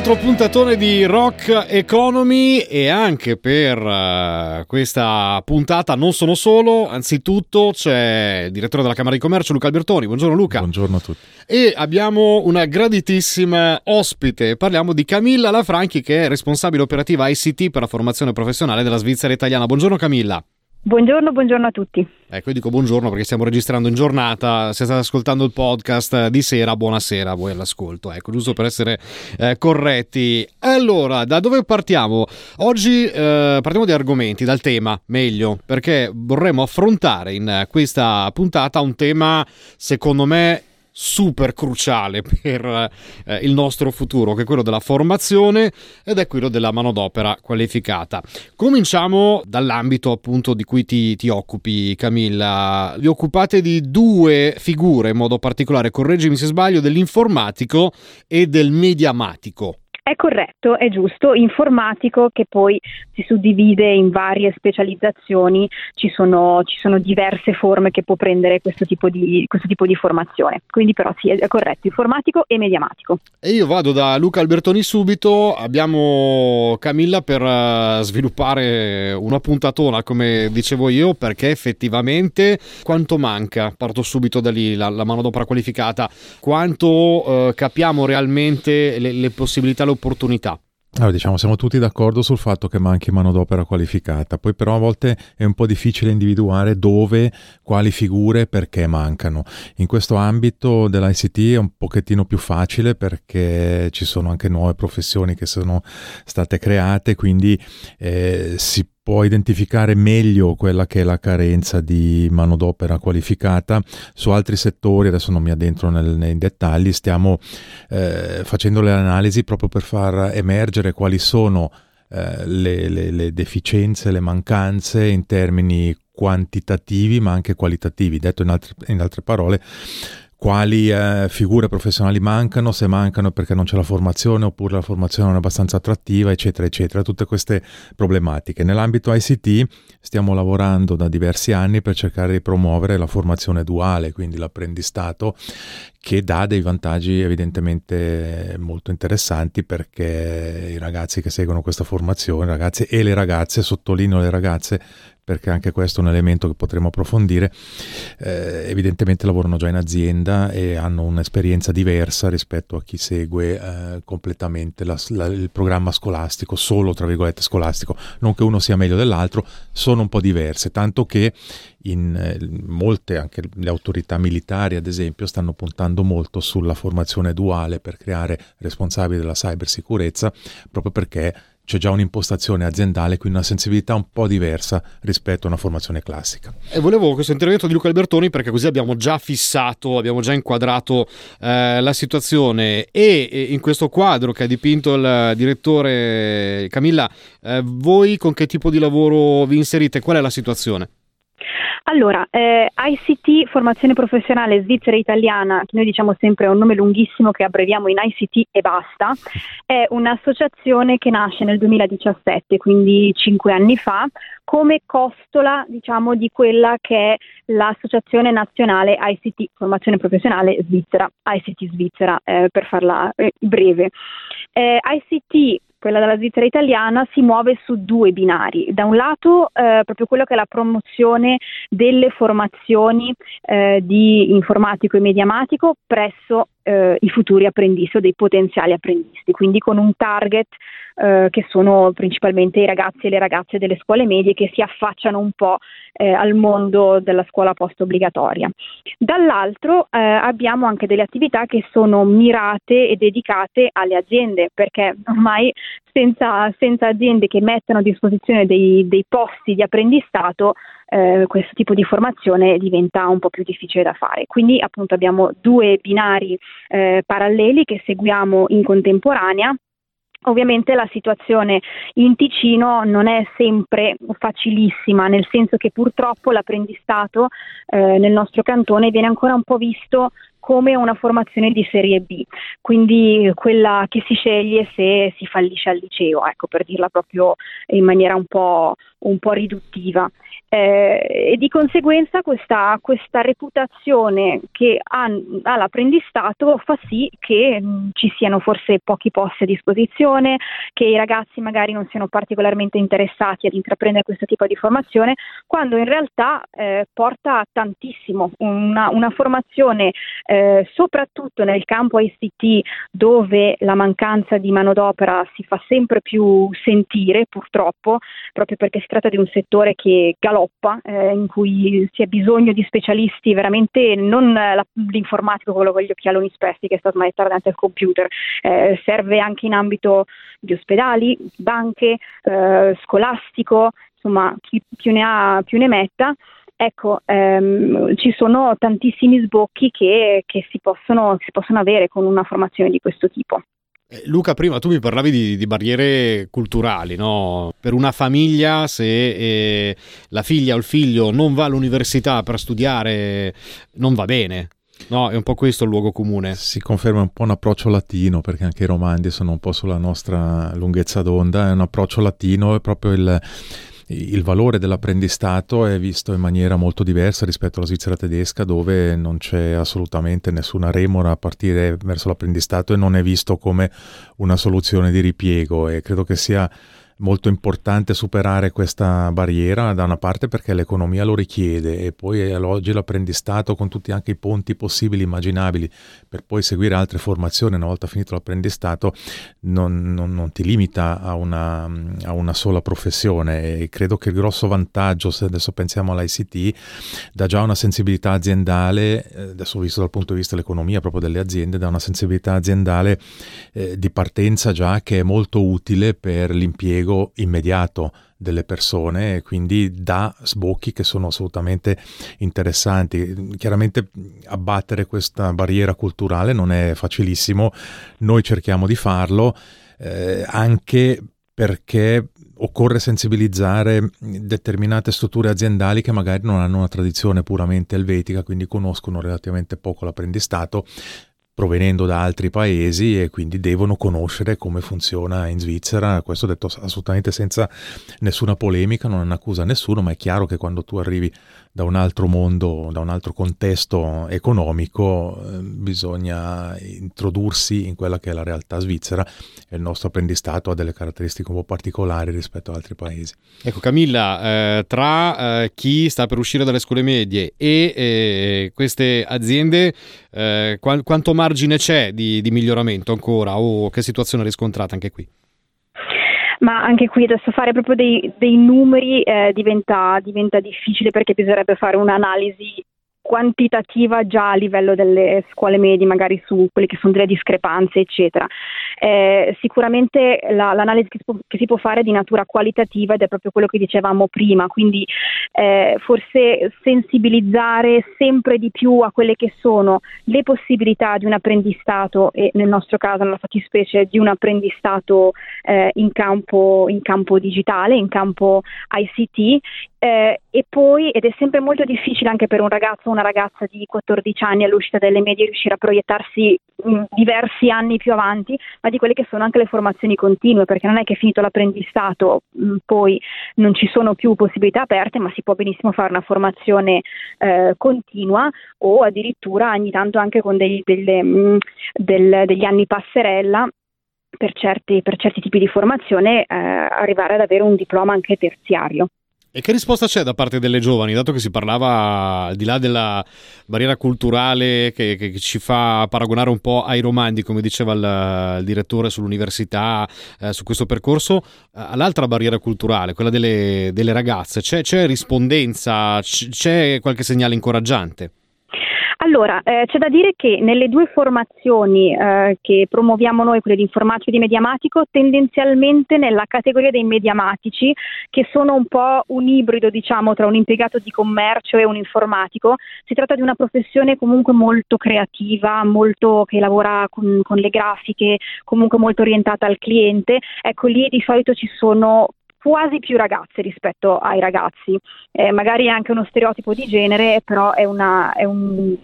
Altro puntatone di Rock Economy e anche per uh, questa puntata non sono solo, anzitutto c'è il direttore della Camera di Commercio Luca Albertoni. Buongiorno Luca. Buongiorno a tutti. E abbiamo una graditissima ospite, parliamo di Camilla Lafranchi che è responsabile operativa ICT per la formazione professionale della Svizzera italiana. Buongiorno Camilla. Buongiorno, buongiorno a tutti. Ecco, io dico buongiorno perché stiamo registrando in giornata, se state ascoltando il podcast di sera, buonasera a voi all'ascolto, ecco, giusto per essere eh, corretti. Allora, da dove partiamo? Oggi eh, partiamo di argomenti, dal tema, meglio, perché vorremmo affrontare in questa puntata un tema, secondo me, super cruciale per eh, il nostro futuro, che è quello della formazione ed è quello della manodopera qualificata. Cominciamo dall'ambito appunto di cui ti, ti occupi, Camilla. Vi occupate di due figure in modo particolare, correggimi se sbaglio, dell'informatico e del mediamatico. È corretto, è giusto, informatico che poi si suddivide in varie specializzazioni, ci sono, ci sono diverse forme che può prendere questo tipo, di, questo tipo, di, formazione, quindi però sì, è corretto, informatico e mediamatico. E io vado da Luca Albertoni subito, abbiamo Camilla per uh, sviluppare una puntatona come dicevo io, perché effettivamente quanto manca, parto subito da lì, la, la manodopera qualificata, quanto uh, capiamo realmente le, le possibilità, le opportunità. Allora, diciamo, siamo tutti d'accordo sul fatto che manchi manodopera qualificata, poi però a volte è un po' difficile individuare dove, quali figure, perché mancano. In questo ambito dell'ICT è un pochettino più facile perché ci sono anche nuove professioni che sono state create, quindi eh, si può identificare meglio quella che è la carenza di manodopera qualificata. Su altri settori, adesso non mi addentro nel, nei dettagli, stiamo eh, facendo le analisi proprio per far emergere quali sono eh, le, le, le deficienze, le mancanze in termini quantitativi ma anche qualitativi. Detto in altre, in altre parole, quali eh, figure professionali mancano, se mancano perché non c'è la formazione oppure la formazione non è abbastanza attrattiva, eccetera, eccetera, tutte queste problematiche. Nell'ambito ICT stiamo lavorando da diversi anni per cercare di promuovere la formazione duale, quindi l'apprendistato che dà dei vantaggi evidentemente molto interessanti perché i ragazzi che seguono questa formazione, ragazzi e le ragazze, sottolineo le ragazze, perché anche questo è un elemento che potremo approfondire, eh, evidentemente lavorano già in azienda e hanno un'esperienza diversa rispetto a chi segue eh, completamente la, la, il programma scolastico, solo tra virgolette scolastico, non che uno sia meglio dell'altro, sono un po' diverse, tanto che in eh, molte, anche le autorità militari ad esempio, stanno puntando molto sulla formazione duale per creare responsabili della cybersicurezza, proprio perché c'è già un'impostazione aziendale, quindi una sensibilità un po' diversa rispetto a una formazione classica. E volevo questo intervento di Luca Albertoni perché così abbiamo già fissato, abbiamo già inquadrato eh, la situazione e, in questo quadro che ha dipinto il direttore Camilla, eh, voi con che tipo di lavoro vi inserite? Qual è la situazione? Allora, eh, ICT, formazione professionale svizzera italiana, che noi diciamo sempre è un nome lunghissimo che abbreviamo in ICT e basta, è un'associazione che nasce nel 2017, quindi cinque anni fa, come costola diciamo, di quella che è l'Associazione Nazionale ICT, formazione professionale svizzera, ICT Svizzera eh, per farla eh, breve. Eh, ICT quella della Svizzera italiana, si muove su due binari. Da un lato eh, proprio quello che è la promozione delle formazioni eh, di informatico e mediamatico presso eh, i futuri apprendisti o dei potenziali apprendisti, quindi con un target eh, che sono principalmente i ragazzi e le ragazze delle scuole medie che si affacciano un po' eh, al mondo della scuola post obbligatoria. Dall'altro eh, abbiamo anche delle attività che sono mirate e dedicate alle aziende, perché ormai senza, senza aziende che mettano a disposizione dei, dei posti di apprendistato eh, questo tipo di formazione diventa un po' più difficile da fare. Quindi appunto abbiamo due binari eh, paralleli che seguiamo in contemporanea Ovviamente la situazione in Ticino non è sempre facilissima, nel senso che purtroppo l'apprendistato eh, nel nostro cantone viene ancora un po' visto come una formazione di serie B, quindi quella che si sceglie se si fallisce al liceo, ecco, per dirla proprio in maniera un po', un po riduttiva. Eh, e di conseguenza questa, questa reputazione che ha, ha, l'apprendistato fa sì che mh, ci siano forse pochi posti a disposizione, che i ragazzi magari non siano particolarmente interessati ad intraprendere questo tipo di formazione, quando in realtà eh, porta tantissimo. Una, una formazione eh, soprattutto nel campo ICT dove la mancanza di manodopera si fa sempre più sentire purtroppo, proprio perché si tratta di un settore che galoppa galoppa, eh, in cui si ha bisogno di specialisti veramente non la, l'informatico, quello con gli occhialoni spessi che sta smanettare davanti al computer, eh, serve anche in ambito di ospedali, banche, eh, scolastico, insomma chi più ne ha più ne metta. Ecco, ehm, ci sono tantissimi sbocchi che, che si, possono, si possono avere con una formazione di questo tipo. Eh, Luca, prima tu mi parlavi di, di barriere culturali, no? Per una famiglia, se eh, la figlia o il figlio non va all'università per studiare, non va bene. No, è un po' questo il luogo comune. Si conferma un po' un approccio latino, perché anche i romandi sono un po' sulla nostra lunghezza d'onda. È un approccio latino, è proprio il il valore dell'apprendistato è visto in maniera molto diversa rispetto alla Svizzera tedesca dove non c'è assolutamente nessuna remora a partire verso l'apprendistato e non è visto come una soluzione di ripiego. E credo che sia molto importante superare questa barriera da una parte perché l'economia lo richiede e poi oggi l'apprendistato con tutti anche i ponti possibili immaginabili per poi seguire altre formazioni una volta finito l'apprendistato non, non, non ti limita a una, a una, sola professione e credo che il grosso vantaggio se adesso pensiamo all'ICT dà già una sensibilità aziendale eh, adesso visto dal punto di vista dell'economia proprio delle aziende dà una sensibilità aziendale eh, di partenza già che è molto utile per l'impiego impiego immediato delle persone e quindi dà sbocchi che sono assolutamente interessanti. Chiaramente abbattere questa barriera culturale non è facilissimo, noi cerchiamo di farlo eh, anche perché occorre sensibilizzare determinate strutture aziendali che magari non hanno una tradizione puramente elvetica, quindi conoscono relativamente poco l'apprendistato, provenendo da altri paesi e quindi devono conoscere come funziona in Svizzera. Questo detto assolutamente senza nessuna polemica, non accusa nessuno, ma è chiaro che quando tu arrivi da un altro mondo, da un altro contesto economico, eh, bisogna introdursi in quella che è la realtà svizzera e il nostro apprendistato ha delle caratteristiche un po' particolari rispetto ad altri paesi. Ecco Camilla, eh, tra eh, chi sta per uscire dalle scuole medie e eh, queste aziende, eh, qu- quanto margine c'è di, di miglioramento ancora o che situazione è riscontrata anche qui? ma anche qui adesso fare proprio dei, dei numeri eh, diventa, diventa, difficile perché bisognerebbe fare un'analisi quantitativa già a livello delle scuole medie, magari su quelle che sono delle discrepanze, eccetera. Eh, sicuramente la, l'analisi che si, può, che si, può, fare è di natura qualitativa ed è proprio quello che dicevamo prima, quindi eh, forse sensibilizzare sempre di più a quelle che sono le possibilità di un apprendistato e nel nostro caso, nella fattispecie, di un apprendistato eh, in, campo, in campo digitale, in campo ICT eh, e poi, ed è sempre molto difficile anche per un ragazzo o una ragazza di 14 anni all'uscita delle medie riuscire a proiettarsi diversi anni più avanti, ma di quelle che sono anche le formazioni continue, perché non è che finito l'apprendistato mh, poi non ci sono più possibilità aperte, ma si può benissimo fare una formazione eh, continua o addirittura ogni tanto anche con dei, delle, mh, del, degli anni passerella per certi, per certi, tipi di formazione eh, arrivare ad avere un diploma anche terziario. E che risposta c'è da parte delle giovani, dato che si parlava al di là della barriera culturale che, che, ci fa paragonare un po' ai romandi, come diceva il, il direttore sull'università, eh, su questo percorso, eh, all'altra barriera culturale, quella delle, delle ragazze, c'è, c'è rispondenza, c'è qualche segnale incoraggiante? Allora, eh, c'è da dire che nelle due formazioni eh, che promuoviamo noi, quelle di informatico e di mediamatico, tendenzialmente nella categoria dei mediamatici, che sono un po' un ibrido, diciamo, tra un impiegato di commercio e un informatico, si tratta di una professione comunque molto creativa, molto che lavora con, con le grafiche, comunque molto orientata al cliente. Ecco, lì di solito ci sono quasi più ragazze rispetto ai ragazzi. Eh, magari è anche uno stereotipo di genere, però è, una, è un,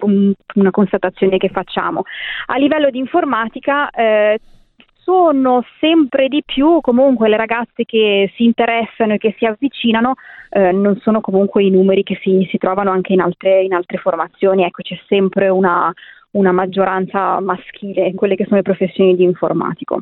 un, una constatazione che facciamo. A livello di informatica eh, sono sempre di più comunque le ragazze che si interessano e che si avvicinano, eh, non sono comunque i numeri che si, si trovano anche in altre, in altre formazioni, ecco c'è sempre una, una maggioranza maschile in quelle che sono le professioni di informatico.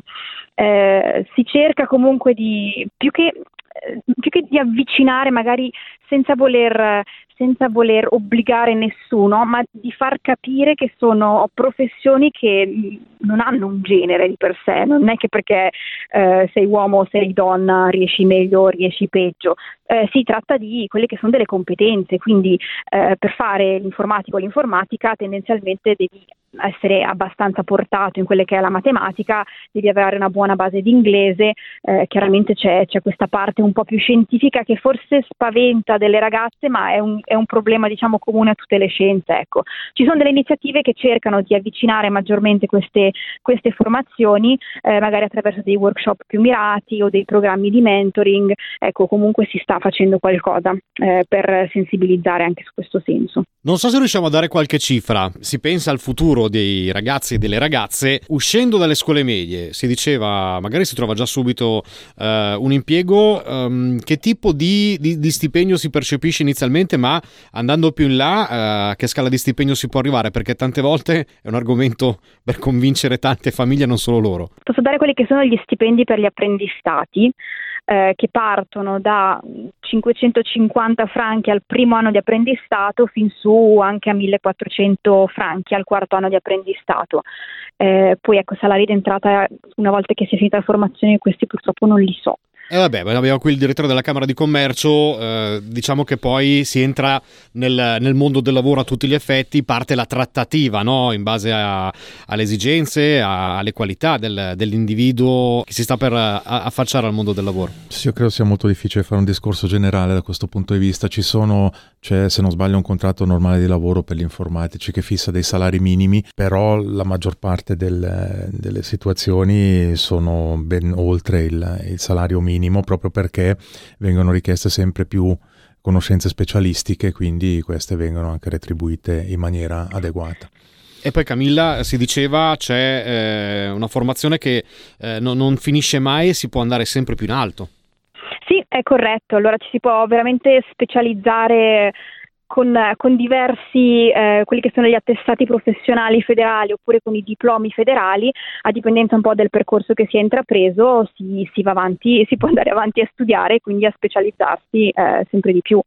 Eh, si cerca comunque di più che, eh, più che di avvicinare magari senza voler senza voler obbligare nessuno, ma di far capire che sono professioni che non hanno un genere di per sé, non è che perché eh, sei uomo o sei donna riesci meglio o riesci peggio, eh, si tratta di quelle che sono delle competenze, quindi eh, per fare l'informatico o l'informatica tendenzialmente devi essere abbastanza portato in quelle che è la matematica, devi avere una buona base di inglese, eh, chiaramente c'è, c'è, questa parte un po' più scientifica che forse spaventa delle ragazze, ma è un, è un problema diciamo comune a tutte le scienze. Ecco. Ci sono delle iniziative che cercano di avvicinare maggiormente queste, queste formazioni, eh, magari attraverso dei workshop più mirati o dei programmi di mentoring, ecco comunque si sta facendo qualcosa eh, per sensibilizzare anche su questo senso. Non so se riusciamo a dare qualche cifra, si pensa al futuro dei ragazzi e delle ragazze, uscendo dalle scuole medie, si diceva magari si trova già subito eh, un impiego, ehm, che tipo di, di, di, stipendio si percepisce inizialmente, ma andando più in là, eh, che scala di stipendio si può arrivare? Perché tante volte è un argomento per convincere tante famiglie, non solo loro. Posso dare quelli che sono gli stipendi per gli apprendistati eh, che partono da 550 franchi al primo anno di apprendistato fin su anche a 1400 franchi al quarto anno di apprendistato. Eh, poi ecco, salari d'entrata una volta che si è finita la formazione, questi purtroppo non li so. Eh vabbè, abbiamo qui il direttore della Camera di Commercio, eh, diciamo che poi si entra nel, nel, mondo del lavoro a tutti gli effetti, parte la trattativa no? in base a, alle esigenze, a, alle qualità del, dell'individuo che si sta per affacciare al mondo del lavoro. Sì, io credo sia molto difficile fare un discorso generale da questo punto di vista. Ci sono, c'è se non sbaglio un contratto normale di lavoro per gli informatici che fissa dei salari minimi, però la maggior parte del, delle situazioni sono ben oltre il, il salario minimo minimo proprio perché vengono richieste sempre più conoscenze specialistiche, quindi queste vengono anche retribuite in maniera adeguata. E poi Camilla si diceva c'è eh, una formazione che eh, no, non finisce mai e si può andare sempre più in alto. Sì, è corretto, allora ci si può veramente specializzare con, con diversi, eh, quelli che sono gli attestati professionali federali oppure con i diplomi federali, a dipendenza un po' del percorso che si è intrapreso, si, si va avanti, si può andare avanti a studiare e quindi a specializzarsi eh, sempre di più.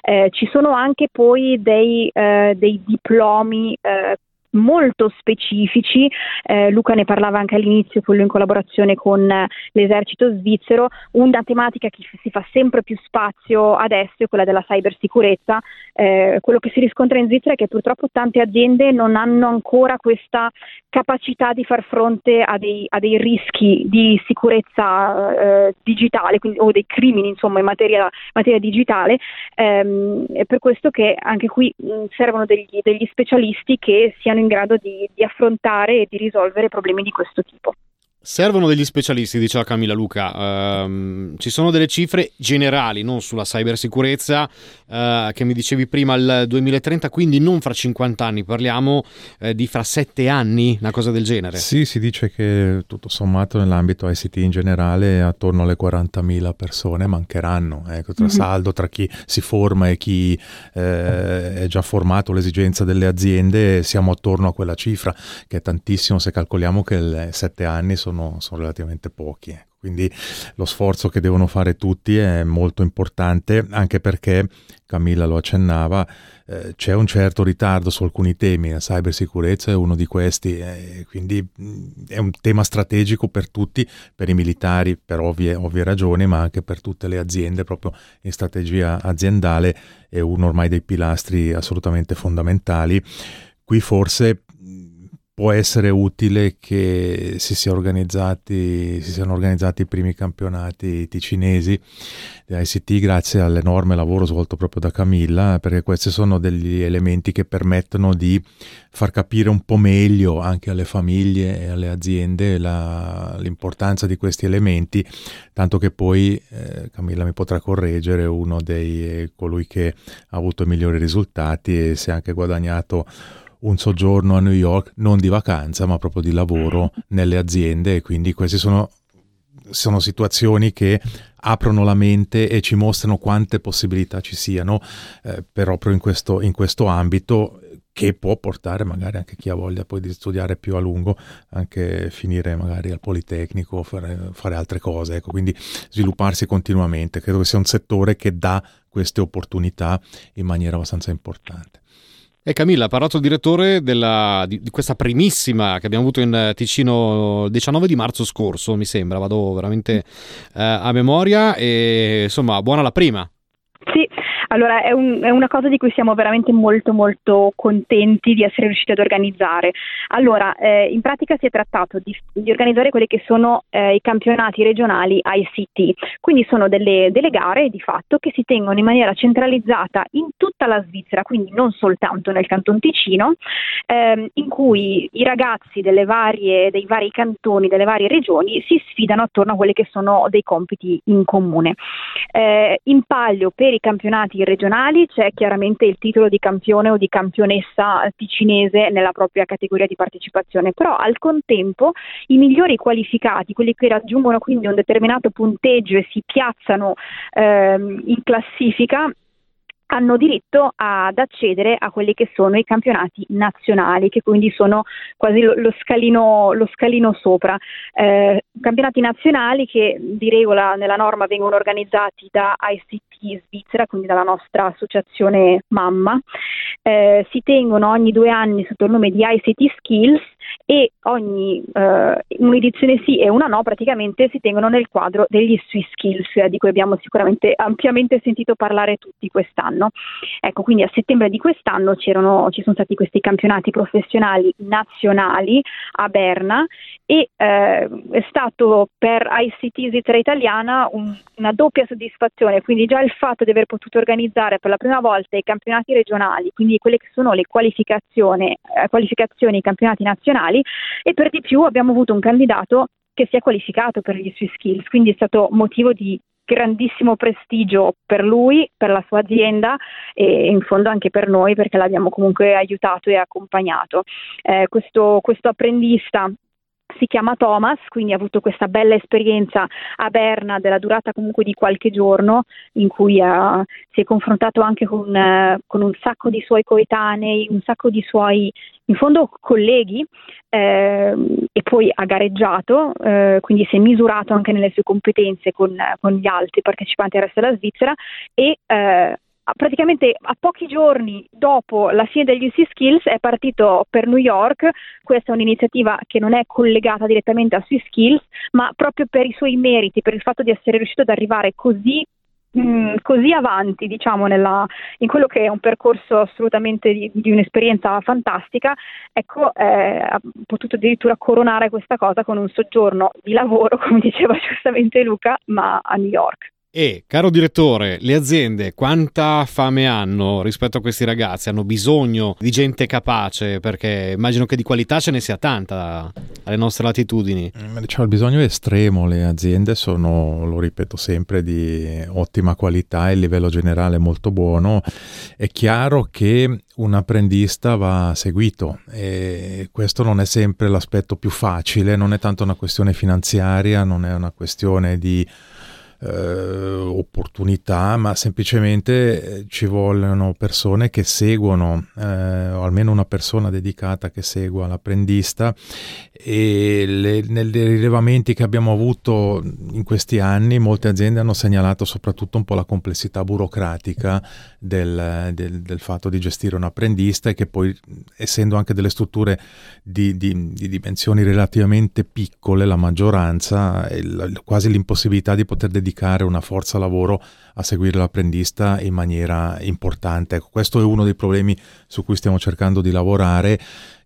Eh, ci sono anche poi dei, eh, dei diplomi eh, molto specifici, eh, Luca ne parlava anche all'inizio, quello in collaborazione con eh, l'esercito svizzero, una tematica che si fa sempre più spazio adesso è quella della cybersicurezza, eh, quello che si riscontra in Svizzera è che purtroppo tante aziende non hanno ancora questa capacità di far fronte a dei, a dei rischi di sicurezza eh, digitale quindi, o dei crimini insomma in materia, materia digitale, ehm, è per questo che anche qui mh, servono degli, degli specialisti che siano in grado di, di affrontare e di risolvere problemi di questo tipo. Servono degli specialisti, diceva Camilla Luca. Uh, ci sono delle cifre generali, non sulla cybersicurezza, uh, che mi dicevi prima il 2030, quindi non fra 50 anni, parliamo uh, di fra 7 anni, una cosa del genere. Sì, si dice che tutto sommato nell'ambito ICT in generale attorno alle 40.000 persone mancheranno, ecco, tra mm-hmm. saldo, tra chi si forma e chi eh, è già formato, l'esigenza delle aziende, siamo attorno a quella cifra, che è tantissimo se calcoliamo che 7 anni sono sono, sono relativamente pochi. Ecco. quindi lo sforzo che devono fare tutti è molto importante, anche perché, Camilla lo accennava, eh, c'è un certo ritardo su alcuni temi, la cybersicurezza è uno di questi, eh, quindi mh, è un tema strategico per tutti, per i militari per ovvie, ovvie ragioni, ma anche per tutte le aziende, proprio in strategia aziendale è uno ormai dei pilastri assolutamente fondamentali. Qui forse può essere utile che si, sia si siano organizzati i primi campionati ticinesi di ICT grazie all'enorme lavoro svolto proprio da Camilla, perché questi sono degli elementi che permettono di far capire un po' meglio anche alle famiglie e alle aziende la, l'importanza di questi elementi, tanto che poi eh, Camilla mi potrà correggere, uno dei eh, colui che ha avuto i migliori risultati e si è anche guadagnato un soggiorno a New York non di vacanza ma proprio di lavoro nelle aziende e quindi queste sono, sono situazioni che aprono la mente e ci mostrano quante possibilità ci siano eh, proprio in questo, in questo ambito che può portare magari anche chi ha voglia poi di studiare più a lungo, anche finire magari al Politecnico, fare, fare altre cose, ecco, quindi svilupparsi continuamente. Credo che sia un settore che dà queste opportunità in maniera abbastanza importante. E Camilla, ha parlato il direttore della, di, di, questa primissima che abbiamo avuto in Ticino il 19 di marzo scorso, mi sembra, vado veramente eh, a memoria e insomma, buona la prima. Sì, allora è, un, è, una cosa di cui siamo veramente molto molto contenti di essere riusciti ad organizzare. Allora, eh, in pratica si è trattato di, di organizzare quelli che sono eh, i campionati regionali ICT, quindi sono delle, delle, gare di fatto che si tengono in maniera centralizzata in tutta la Svizzera, quindi non soltanto nel Canton Ticino, ehm, in cui i ragazzi varie, dei vari cantoni, delle varie regioni si sfidano attorno a quelli che sono dei compiti in comune. Eh, in palio per i campionati regionali c'è chiaramente il titolo di campione o di campionessa ticinese nella propria categoria di partecipazione, però al contempo i migliori qualificati, quelli che raggiungono quindi un determinato punteggio e si piazzano ehm, in classifica, hanno diritto ad accedere a quelli che sono i campionati nazionali, che quindi sono quasi lo, lo, scalino, lo scalino, sopra. Eh, campionati nazionali che di regola nella norma vengono organizzati da ICT Svizzera, quindi dalla nostra associazione mamma, eh, si tengono ogni due anni sotto il nome di ICT Skills e ogni eh, un'edizione sì e una no praticamente si tengono nel quadro degli Swiss Skills di cui abbiamo sicuramente ampiamente sentito parlare tutti quest'anno. Ecco, quindi a settembre di quest'anno ci sono stati questi campionati professionali nazionali a Berna e eh, è stato per ICT Svizzera Italiana un, una doppia soddisfazione, quindi già il fatto di aver potuto organizzare per la prima volta i campionati regionali, quindi quelle che sono le qualificazioni, eh, qualificazioni i campionati nazionali e per di più abbiamo avuto un candidato che si è qualificato per gli Swiss Skills, quindi è stato motivo di grandissimo prestigio per lui, per la sua azienda e in fondo anche per noi perché l'abbiamo comunque aiutato e accompagnato. Eh, questo, questo apprendista si chiama Thomas, quindi ha avuto questa bella esperienza a Berna della durata comunque di qualche giorno in cui uh, si è confrontato anche con, uh, con, un sacco di suoi coetanei, un sacco di suoi in fondo colleghi eh, e poi ha gareggiato, eh, quindi si è misurato anche nelle sue competenze con, con gli altri partecipanti al resto della Svizzera e eh, praticamente a pochi giorni dopo la fine degli UC Skills è partito per New York, questa è un'iniziativa che non è collegata direttamente a Swiss Skills, ma proprio per i suoi meriti, per il fatto di essere riuscito ad arrivare così mm, così avanti diciamo nella, in quello che è un percorso assolutamente di, di un'esperienza fantastica ecco eh, ha potuto addirittura coronare questa cosa con un soggiorno di lavoro come diceva giustamente Luca ma a New York e, caro direttore, le aziende quanta fame hanno rispetto a questi ragazzi? Hanno bisogno di gente capace perché immagino che di qualità ce ne sia tanta alle nostre latitudini. Cioè, il bisogno è estremo, le aziende sono, lo ripeto sempre, di ottima qualità e il livello generale è molto buono. È chiaro che un apprendista va seguito e questo non è sempre l'aspetto più facile, non è tanto una questione finanziaria, non è una questione di eh, opportunità, ma semplicemente eh, ci vogliono persone che seguono, eh, o almeno una persona dedicata che segua l'apprendista. E le, nei rilevamenti che abbiamo avuto in questi anni molte aziende hanno segnalato soprattutto un po' la complessità burocratica del, del, del fatto di gestire un apprendista e che poi essendo anche delle strutture di, di, di dimensioni relativamente piccole la maggioranza il, quasi l'impossibilità di poter dedicare una forza lavoro a seguire l'apprendista in maniera importante. Ecco, questo è uno dei problemi su cui stiamo cercando di lavorare.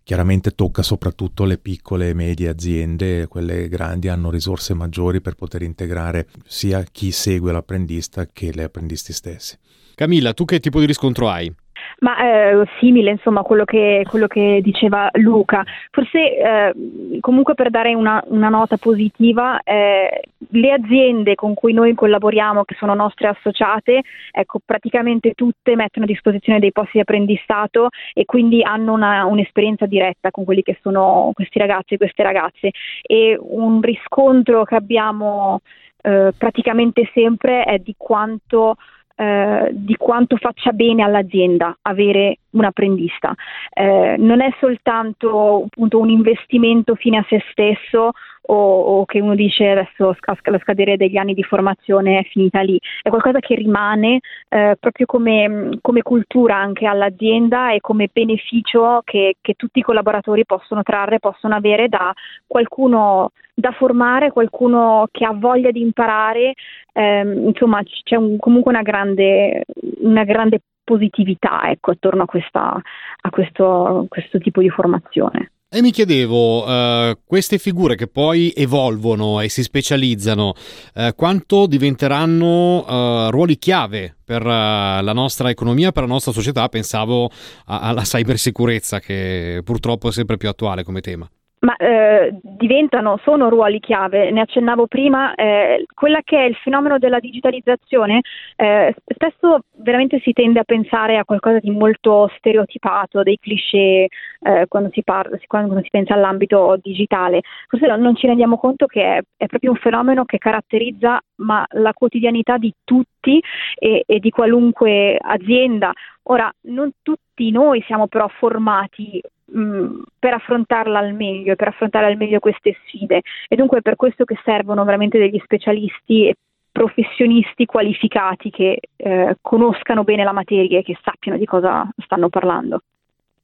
Chiaramente tocca soprattutto le piccole e medie aziende, quelle grandi hanno risorse maggiori per poter integrare sia chi segue l'apprendista che gli apprendisti stessi. Camilla, tu che tipo di riscontro hai? Ma eh, simile insomma a quello che, quello che diceva Luca, forse eh, comunque per dare una, una nota positiva, eh, le aziende con cui noi collaboriamo, che sono nostre associate, ecco, praticamente tutte mettono a disposizione dei posti di apprendistato e quindi hanno una, un'esperienza diretta con quelli che sono questi ragazzi e queste ragazze. E un riscontro che abbiamo eh, praticamente sempre è di quanto eh, di quanto faccia bene all'azienda avere un apprendista. Eh, non è soltanto appunto, un investimento fine a se stesso o, o che uno dice adesso la scadere degli anni di formazione è finita lì, è qualcosa che rimane eh, proprio come, come, cultura anche all'azienda e come beneficio che, che tutti i collaboratori possono trarre, possono avere da qualcuno da formare, qualcuno che ha voglia di imparare, ehm, insomma c'è un, comunque una grande, una grande positività ecco, attorno a, questa, a questo, questo tipo di formazione. E mi chiedevo, uh, queste figure che poi evolvono e si specializzano, uh, quanto diventeranno uh, ruoli chiave per la nostra economia, per la nostra società? Pensavo alla cybersicurezza che purtroppo è sempre più attuale come tema ma eh, diventano, sono ruoli chiave, ne accennavo prima, eh, quella che è il fenomeno della digitalizzazione, eh, spesso veramente si tende a pensare a qualcosa di molto stereotipato, dei cliché eh, quando si, parla, quando, si pensa all'ambito digitale, forse non ci rendiamo conto che è, è proprio un fenomeno che caratterizza ma, la quotidianità di tutti e, e di qualunque azienda. Ora, non tutti noi siamo però formati mh, per affrontarla al meglio e per affrontare al meglio queste sfide e dunque è per questo che servono veramente degli specialisti e professionisti qualificati che eh, conoscano bene la materia e che sappiano di cosa stanno parlando.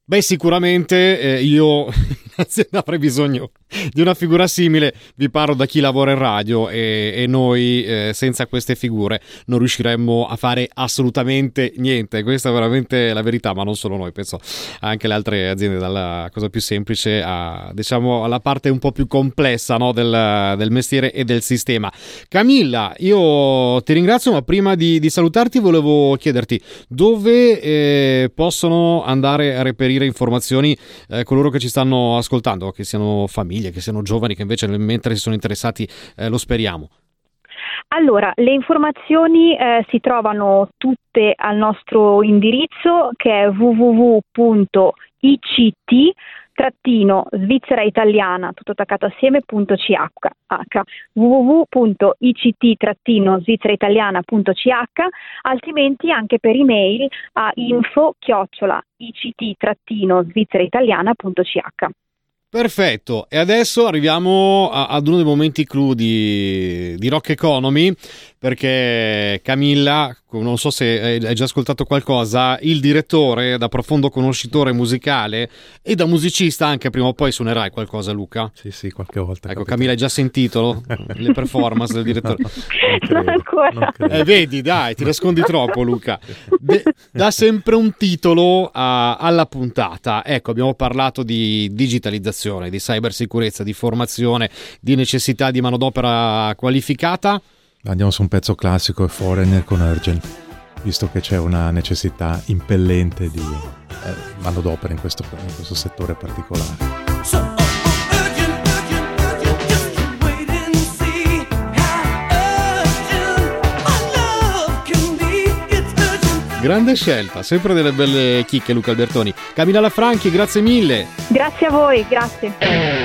Beh, sicuramente eh, io avrei bisogno di una figura simile. Vi parlo da chi lavora in radio e, e noi eh, senza queste figure non riusciremmo a fare assolutamente niente. Questa è veramente la verità, ma non solo noi, penso anche le altre aziende, dalla cosa più semplice a, diciamo, alla parte un po' più complessa no, del, del, mestiere e del sistema. Camilla, io ti ringrazio, ma prima di, di salutarti volevo chiederti dove eh, possono andare a reperire fornire informazioni eh, coloro che ci stanno ascoltando, che siano famiglie, che siano giovani, che invece mentre si sono interessati eh, lo speriamo. Allora, le informazioni eh, si trovano tutte al nostro indirizzo che è www.ict trattino svizzera italiana tutto attaccato assieme.ch www.ict trattino svizzera italiana.ch altrimenti anche per email a info chiocciola ict trattino svizzera italiana.ch Perfetto, e adesso arriviamo a, ad uno dei momenti clou di, di Rock Economy, perché Camilla, non so se hai già ascoltato qualcosa, il direttore, da profondo conoscitore musicale e da musicista anche prima o poi suonerai qualcosa Luca? Sì, sì, qualche volta. Ecco, Camilla hai già sentito le performance del direttore? No, non, ancora. Non eh, vedi, dai, ti nascondi troppo Luca. De- dà sempre un titolo a, alla puntata. Ecco, abbiamo parlato di digitalizzazione, di cybersicurezza, di formazione, di necessità di manodopera qualificata. Andiamo su un pezzo classico e Foreigner con Urgent, visto che c'è una necessità impellente di eh, manodopera in questo, in questo settore particolare. Grande scelta, sempre delle belle chicche Luca Albertoni. Camilla Lafranchi, grazie mille. Grazie a voi, grazie.